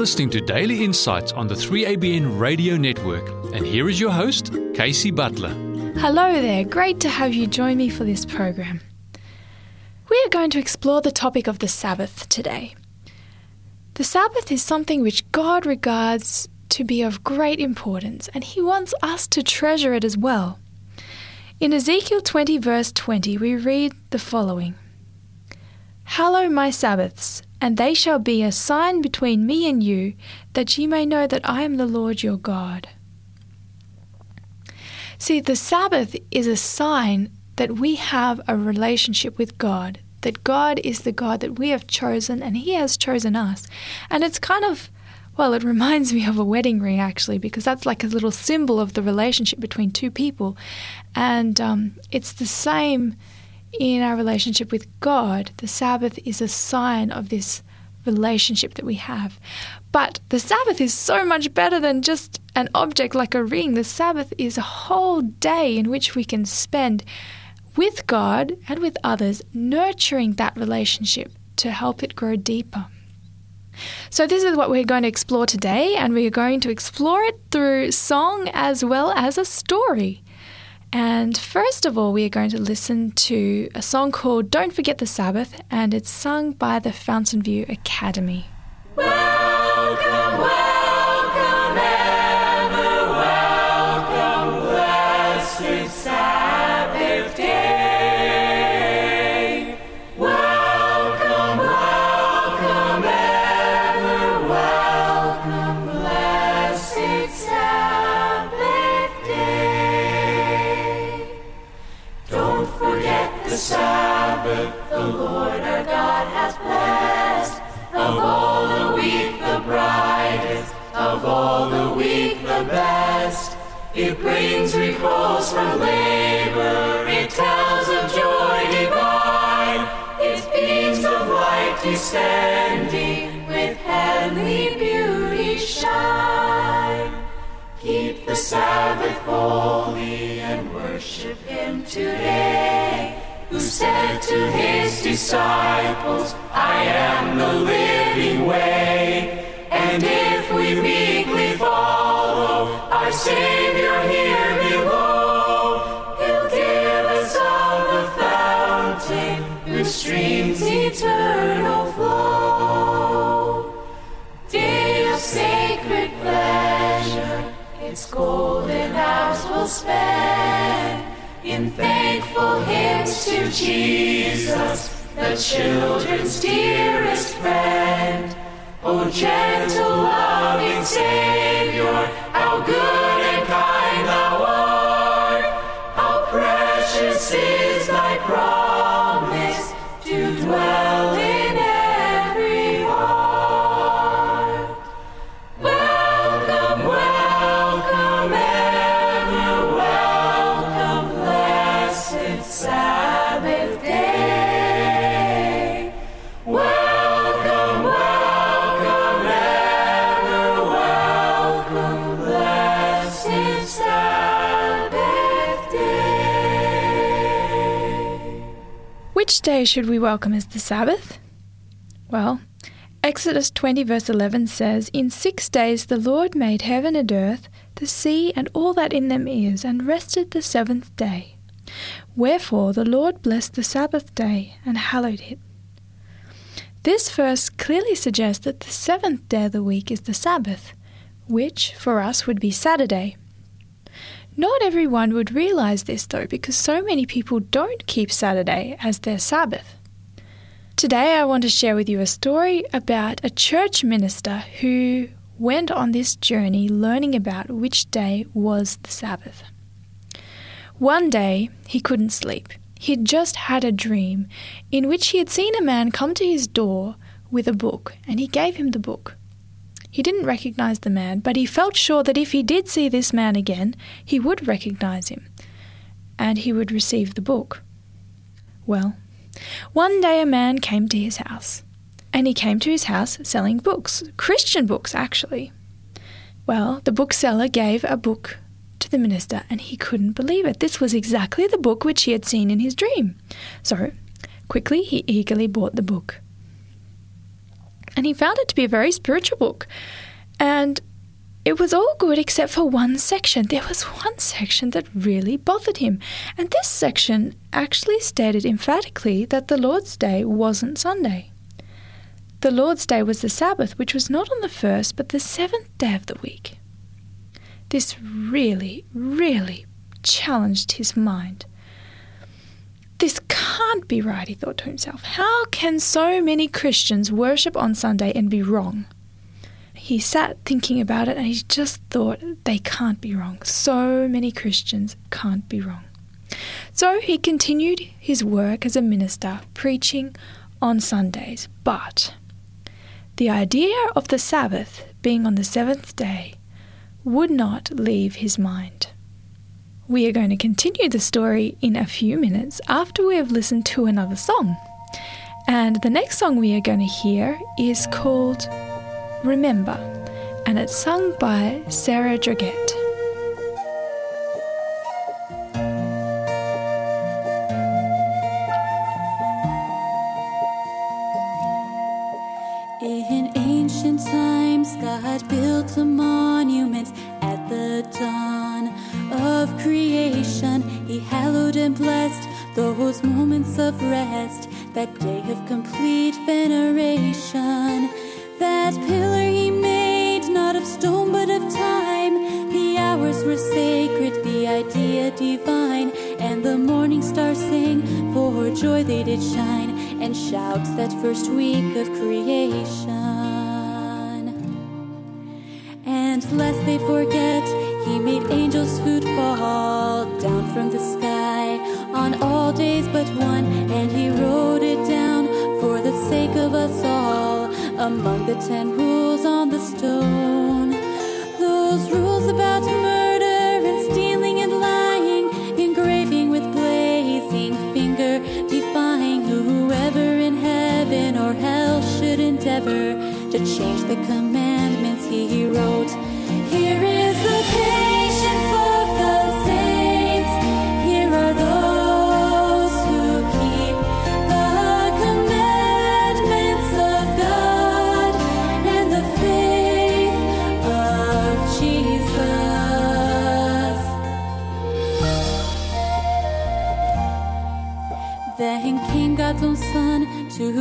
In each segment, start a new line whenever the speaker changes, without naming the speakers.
listening to Daily Insights on the 3ABN Radio Network, and here is your host, Casey Butler.
Hello there, great to have you join me for this program. We are going to explore the topic of the Sabbath today. The Sabbath is something which God regards to be of great importance, and He wants us to treasure it as well. In Ezekiel 20, verse 20, we read the following Hallow my Sabbaths, and they shall be a sign between me and you, that ye may know that I am the Lord your God. See, the Sabbath is a sign that we have a relationship with God, that God is the God that we have chosen and He has chosen us. And it's kind of, well, it reminds me of a wedding ring actually, because that's like a little symbol of the relationship between two people. And um, it's the same in our relationship with God, the Sabbath is a sign of this relationship that we have. But the Sabbath is so much better than just an object like a ring. The Sabbath is a whole day in which we can spend with God and with others, nurturing that relationship to help it grow deeper. So, this is what we're going to explore today, and we're going to explore it through song as well as a story. And first of all, we are going to listen to a song called Don't Forget the Sabbath, and it's sung by the Fountain View Academy.
Welcome, Savior here below, He'll give us of the fountain whose streams eternal flow. Day of sacred pleasure, its golden hours we'll spend in thankful hymns to Jesus, the children's dearest friend. O gentle, loving Savior, how good precious is thy promise
Which day should we welcome as the Sabbath? Well, Exodus 20, verse 11 says, In six days the Lord made heaven and earth, the sea, and all that in them is, and rested the seventh day. Wherefore the Lord blessed the Sabbath day and hallowed it. This verse clearly suggests that the seventh day of the week is the Sabbath, which for us would be Saturday. Not everyone would realize this though, because so many people don't keep Saturday as their Sabbath. Today, I want to share with you a story about a church minister who went on this journey learning about which day was the Sabbath. One day, he couldn't sleep. He'd just had a dream in which he had seen a man come to his door with a book, and he gave him the book. He didn't recognize the man, but he felt sure that if he did see this man again, he would recognize him, and he would receive the book. Well, one day a man came to his house, and he came to his house selling books, Christian books actually. Well, the bookseller gave a book to the minister, and he couldn't believe it. This was exactly the book which he had seen in his dream. So, quickly, he eagerly bought the book. And he found it to be a very spiritual book. And it was all good except for one section. There was one section that really bothered him. And this section actually stated emphatically that the Lord's Day wasn't Sunday. The Lord's Day was the Sabbath, which was not on the first, but the seventh day of the week. This really, really challenged his mind. This can't be right, he thought to himself. How can so many Christians worship on Sunday and be wrong? He sat thinking about it and he just thought they can't be wrong. So many Christians can't be wrong. So he continued his work as a minister, preaching on Sundays. But the idea of the Sabbath being on the seventh day would not leave his mind. We are going to continue the story in a few minutes after we have listened to another song. And the next song we are going to hear is called Remember, and it's sung by Sarah Draget.
Of rest, that day of complete veneration. That pillar he made, not of stone but of time. The hours were sacred, the idea divine, and the morning stars sang, for joy they did shine, and shouts that first week among the ten rules on the stone. Those rules about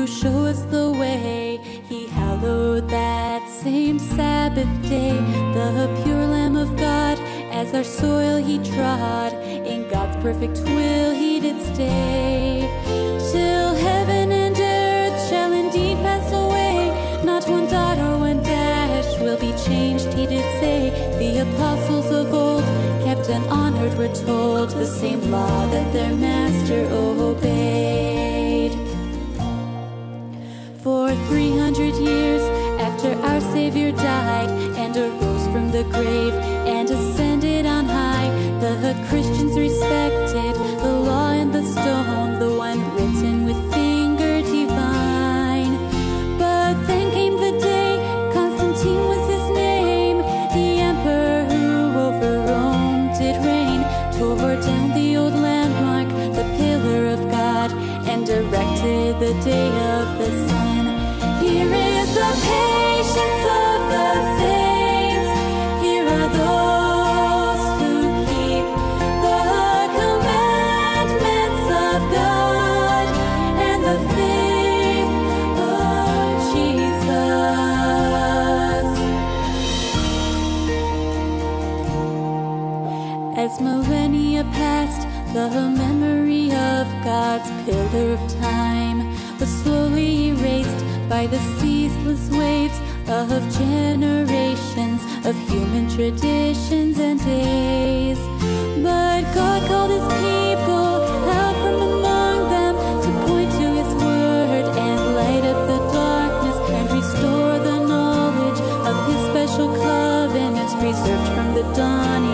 show us the way. He hallowed that same Sabbath day, the pure Lamb of God, as our soil he trod. In God's perfect will he did stay, till heaven and earth shall indeed pass away. Not one dot or one dash will be changed, he did say. The apostles of old kept and honored, we're told, the same law that their master obeyed. 300 years after our Savior died and arose from the grave and ascended on high, the Christians respected the law and the stone, the one written with finger divine. But then came the day, Constantine was his name, the emperor who over Rome did reign, tore down the old landmark, the pillar of God, and erected the day by the ceaseless waves of generations of human traditions and days. But God called his people out from among them to point to his word and light up the darkness and restore the knowledge of his special covenants preserved from the dawning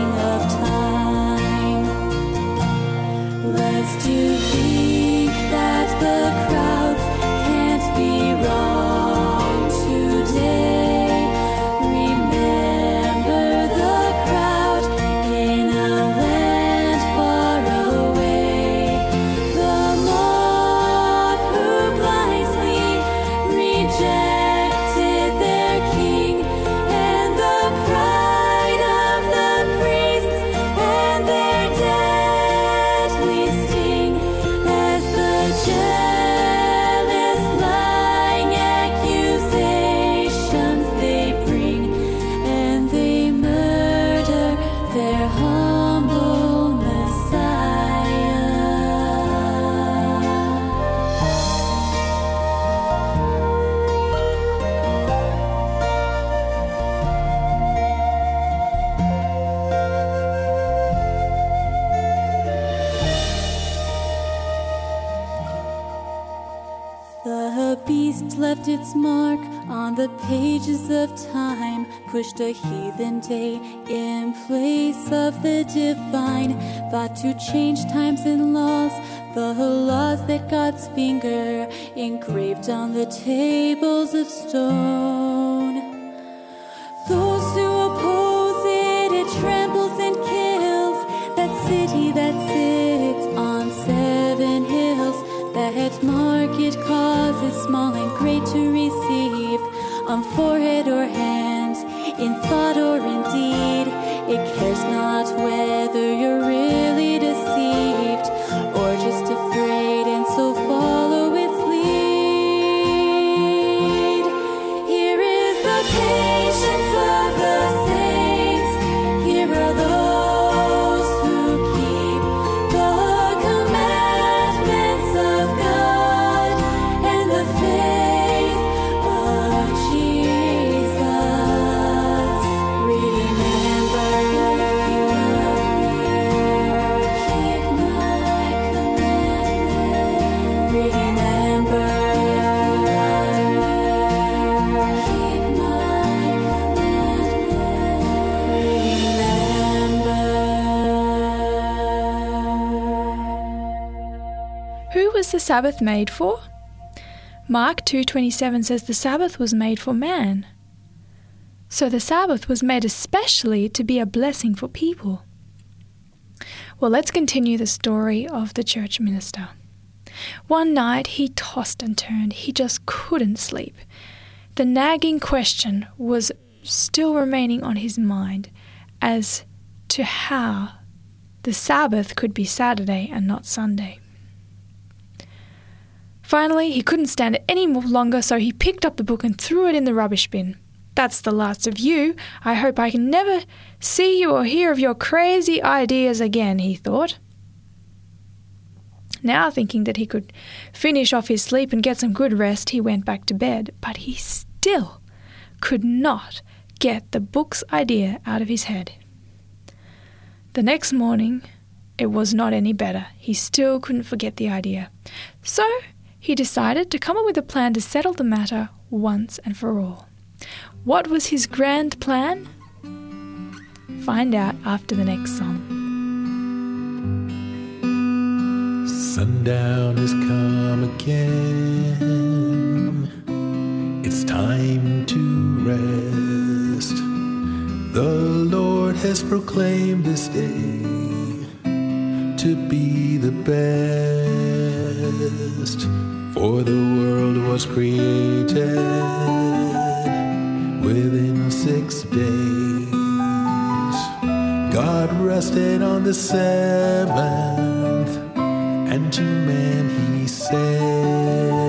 left its mark on the pages of time, pushed a heathen day in place of the divine. Thought to change times and laws, the laws that God's finger engraved on the tables of stone. On forehead or hand,
Sabbath made for? Mark 2:27 says the Sabbath was made for man. So the Sabbath was made especially to be a blessing for people. Well, let's continue the story of the church minister. One night he tossed and turned. He just couldn't sleep. The nagging question was still remaining on his mind as to how the Sabbath could be Saturday and not Sunday. Finally, he couldn't stand it any more longer, so he picked up the book and threw it in the rubbish bin. That's the last of you. I hope I can never see you or hear of your crazy ideas again, he thought. Now, thinking that he could finish off his sleep and get some good rest, he went back to bed, but he still could not get the book's idea out of his head. The next morning, it was not any better. He still couldn't forget the idea. So, he decided to come up with a plan to settle the matter once and for all. What was his grand plan? Find out after the next song.
Sundown has come again. It's time to rest. The Lord has proclaimed this day to be the best. For the world was created within six days. God rested on the seventh, and to man he said,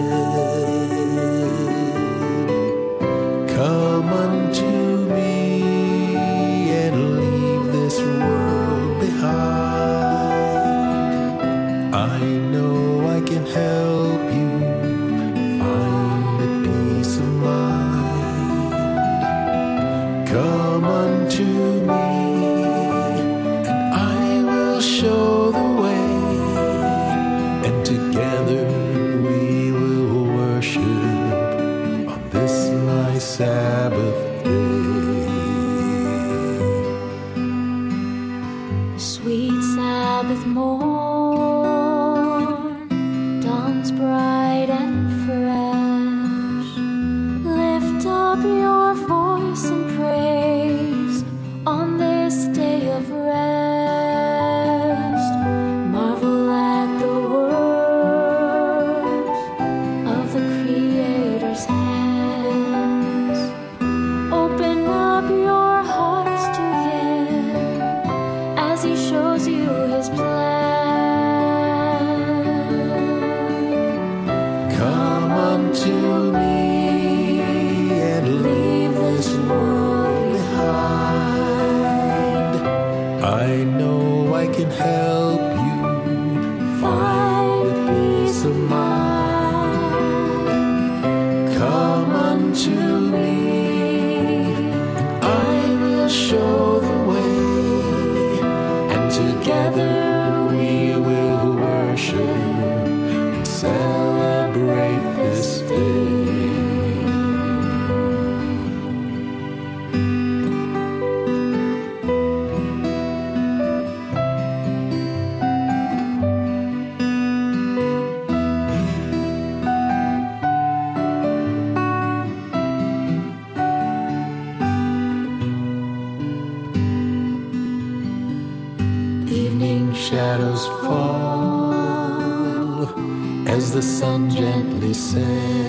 gently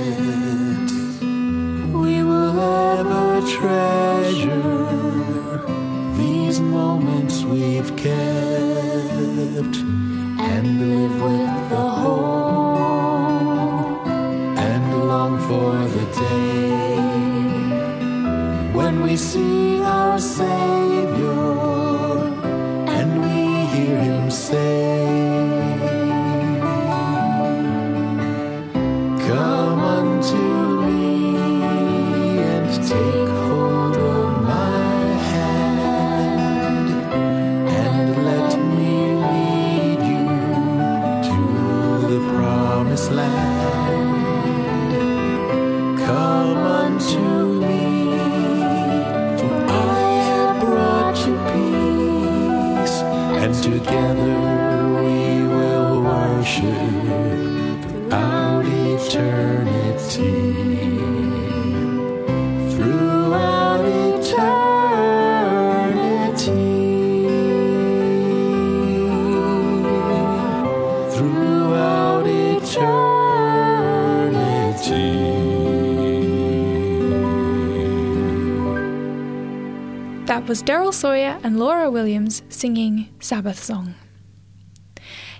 Come
was Daryl Sawyer and Laura Williams singing Sabbath Song.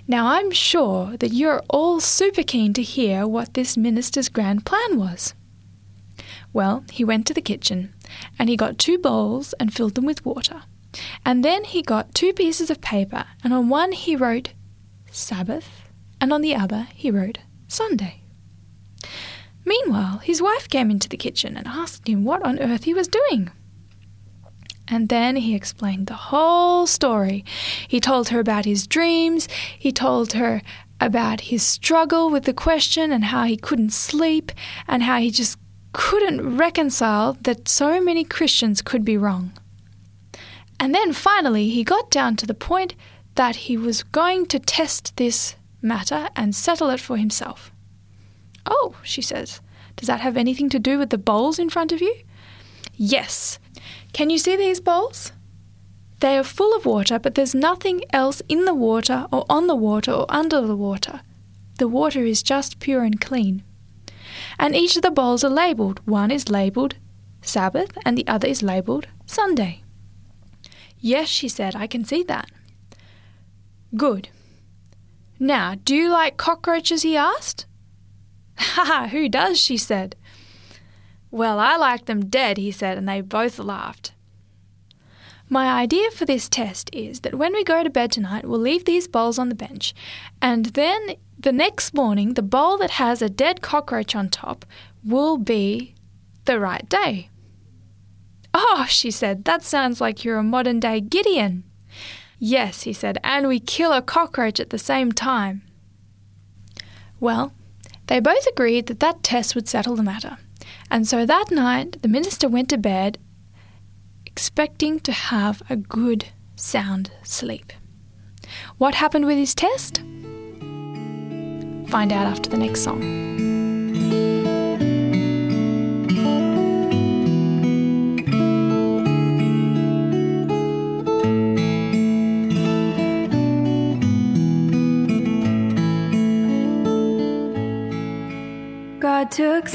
Now, I'm sure that you're all super keen to hear what this minister's grand plan was. Well, he went to the kitchen and he got two bowls and filled them with water. And then he got two pieces of paper, and on one he wrote Sabbath, and on the other he wrote Sunday. Meanwhile, his wife came into the kitchen and asked him what on earth he was doing. And then he explained the whole story. He told her about his dreams, he told her about his struggle with the question and how he couldn't sleep, and how he just couldn't reconcile that so many Christians could be wrong. And then finally, he got down to the point that he was going to test this matter and settle it for himself. Oh, she says, does that have anything to do with the bowls in front of you? Yes. Can you see these bowls? They are full of water, but there's nothing else in the water or on the water or under the water. The water is just pure and clean. And each of the bowls are labeled. One is labeled Sabbath and the other is labeled Sunday. Yes, she said, I can see that. Good. Now, do you like cockroaches? he asked. Ha ha, who does? she said. Well, I like them dead, he said, and they both laughed. My idea for this test is that when we go to bed tonight, we'll leave these bowls on the bench, and then the next morning, the bowl that has a dead cockroach on top will be the right day. Oh, she said, that sounds like you're a modern day Gideon. Yes, he said, and we kill a cockroach at the same time. Well, they both agreed that that test would settle the matter. And so that night, the minister went to bed expecting to have a good, sound sleep. What happened with his test? Find out after the next song.
God took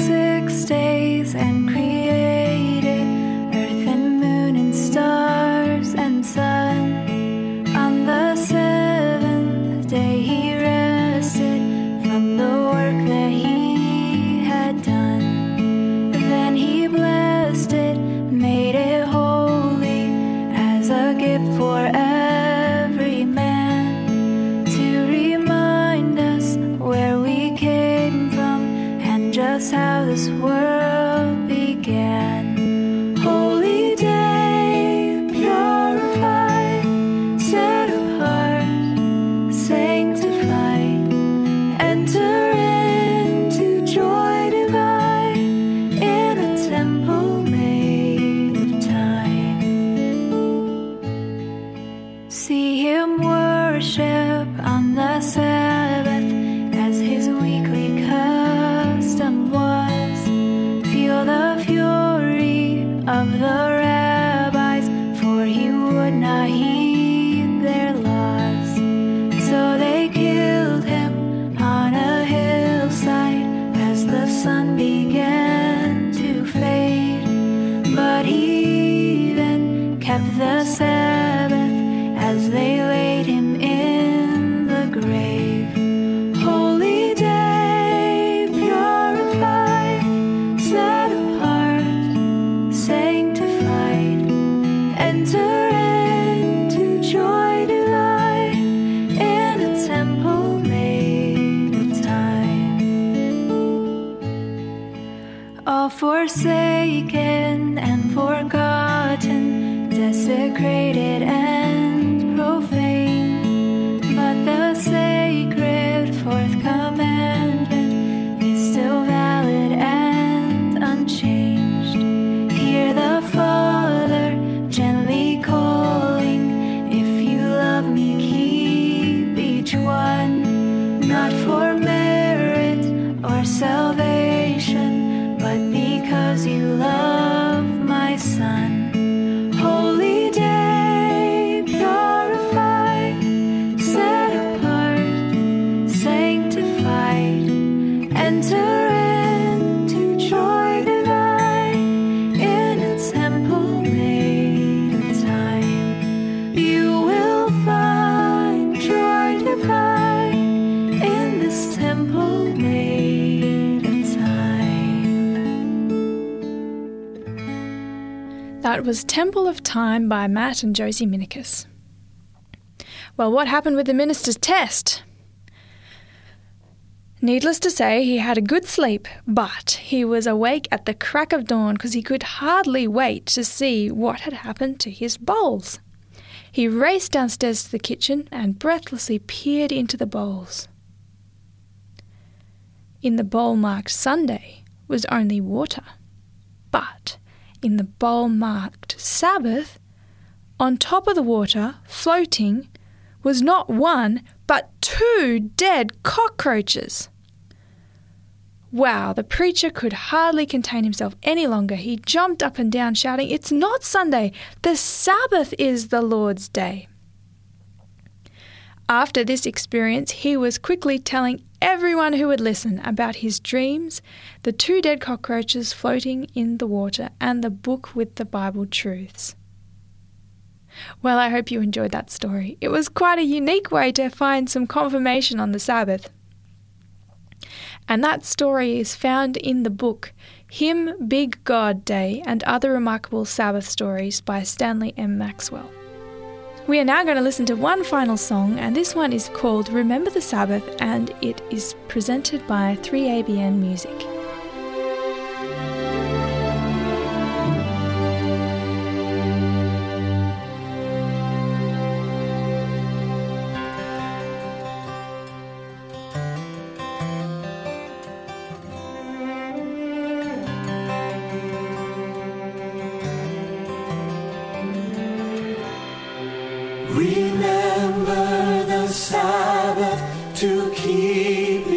Was
Temple of Time
by Matt and Josie Minikis. Well, what happened with the minister's test? Needless to say, he had a good sleep, but he was awake at the crack of dawn because he could hardly wait to see what had happened to his bowls. He raced downstairs to the kitchen and breathlessly peered into the bowls. In the bowl marked Sunday was only water, but in the bowl marked Sabbath, on top of the water, floating, was not one, but two dead cockroaches. Wow, the preacher could hardly contain himself any longer. He jumped up and down, shouting, It's not Sunday! The Sabbath is the Lord's day. After this experience, he was quickly telling everyone who would listen about his dreams, the two dead cockroaches floating in the water, and the book with the Bible truths. Well, I hope you enjoyed that story. It was quite a unique way to find some confirmation on the Sabbath. And that story is found in the book Him Big God Day and Other Remarkable Sabbath Stories by Stanley M. Maxwell. We are now going to listen to one final song, and this one is called Remember the Sabbath, and it is presented by 3ABN Music.
To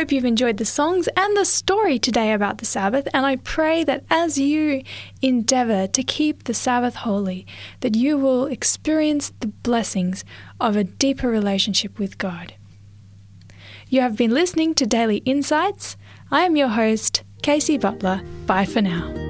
hope you've enjoyed the songs and the story today about the Sabbath, and I pray that as you endeavor to keep the Sabbath holy, that you will experience the blessings of a deeper relationship with God. You have been listening to Daily Insights. I am your host, Casey Butler. Bye for now.